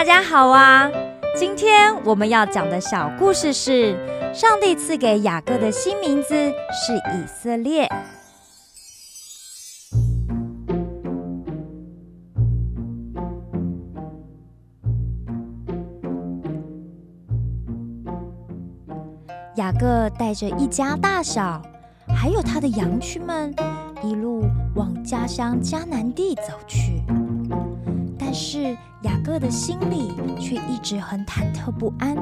大家好啊！今天我们要讲的小故事是：上帝赐给雅各的新名字是以色列。雅各带着一家大小，还有他的羊群们，一路往家乡迦南地走去。但是雅各的心里却一直很忐忑不安，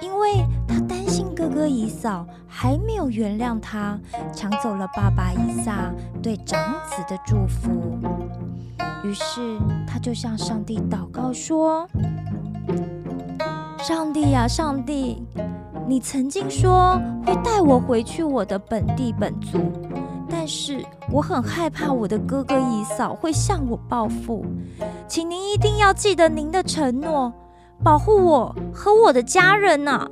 因为他担心哥哥以扫还没有原谅他，抢走了爸爸以撒对长子的祝福。于是他就向上帝祷告说：“上帝呀、上帝，你曾经说会带我回去我的本地本族。”但是我很害怕我的哥哥以嫂会向我报复，请您一定要记得您的承诺，保护我和我的家人呐、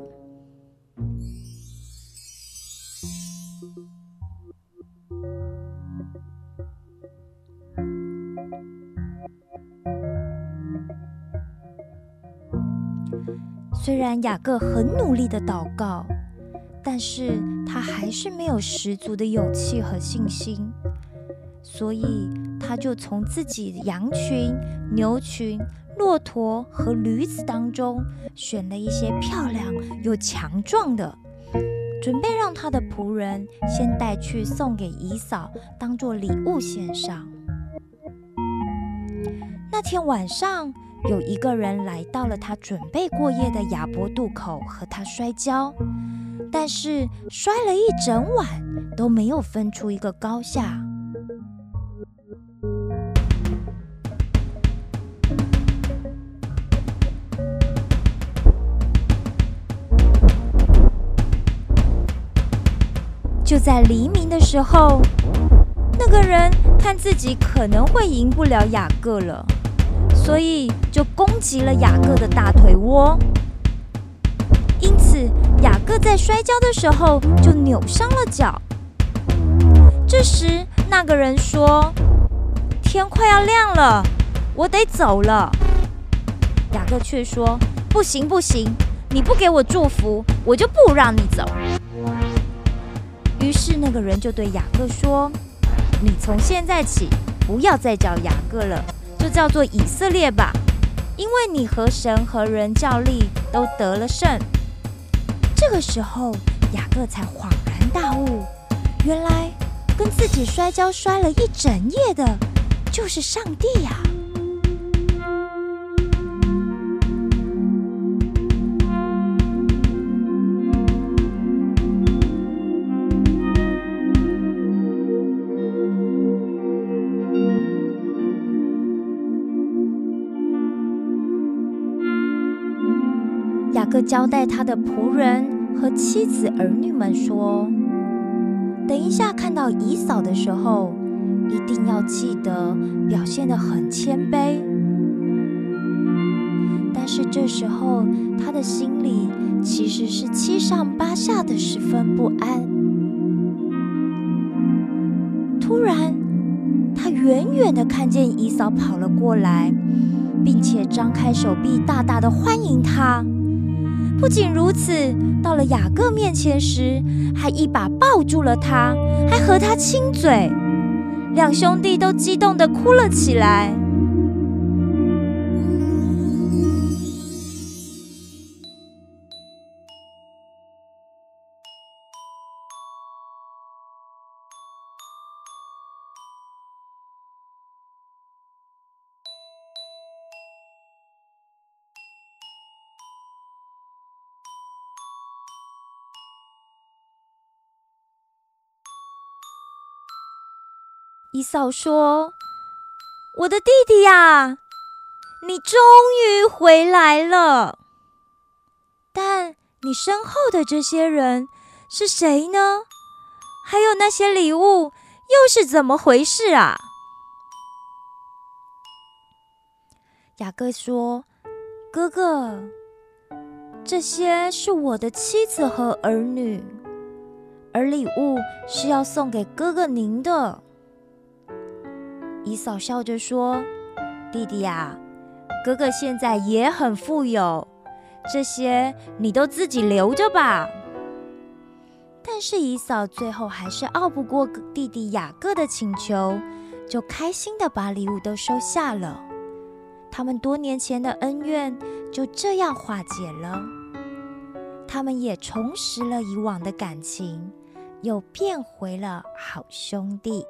虽然雅各很努力的祷告，但是他还是没有十足的勇气和信心，所以他就从自己羊群、牛群、骆驼和驴子当中选了一些漂亮又强壮的，准备让他的仆人先带去送给姨嫂，当做礼物献上。那天晚上，有一个人来到了他准备过夜的雅伯渡口，和他摔跤。但是摔了一整晚都没有分出一个高下。就在黎明的时候，那个人看自己可能会赢不了雅各了，所以就攻击了雅各的大腿窝。因此，雅各在摔跤的时候就扭伤了脚。这时，那个人说：“天快要亮了，我得走了。”雅各却说：“不行，不行，你不给我祝福，我就不让你走。”于是，那个人就对雅各说：“你从现在起不要再叫雅各了，就叫做以色列吧，因为你和神和人较力都得了胜。”这个时候，雅各才恍然大悟，原来跟自己摔跤摔了一整夜的，就是上帝呀、雅各交代他的仆人和妻子儿女们说：“等一下看到姨嫂的时候，一定要记得表现得很谦卑。”但是这时候他的心里其实是七上八下的，十分不安。突然，他远远的看见姨嫂跑了过来，并且张开手臂，大大的欢迎他。不仅如此，到了雅各面前时，还一把抱住了他，还和他亲嘴，两兄弟都激动的哭了起来。姨嫂说：“我的弟弟呀，你终于回来了。但你身后的这些人是谁呢？还有那些礼物又是怎么回事啊？”雅各说：“哥哥，这些是我的妻子和儿女，而礼物是要送给哥哥您的。”姨嫂笑着说：“弟弟呀，哥哥现在也很富有，这些你都自己留着吧。”但是姨嫂最后还是拗不过弟弟雅各的请求，就开心的把礼物都收下了。他们多年前的恩怨就这样化解了，他们也重拾了以往的感情，又变回了好兄弟。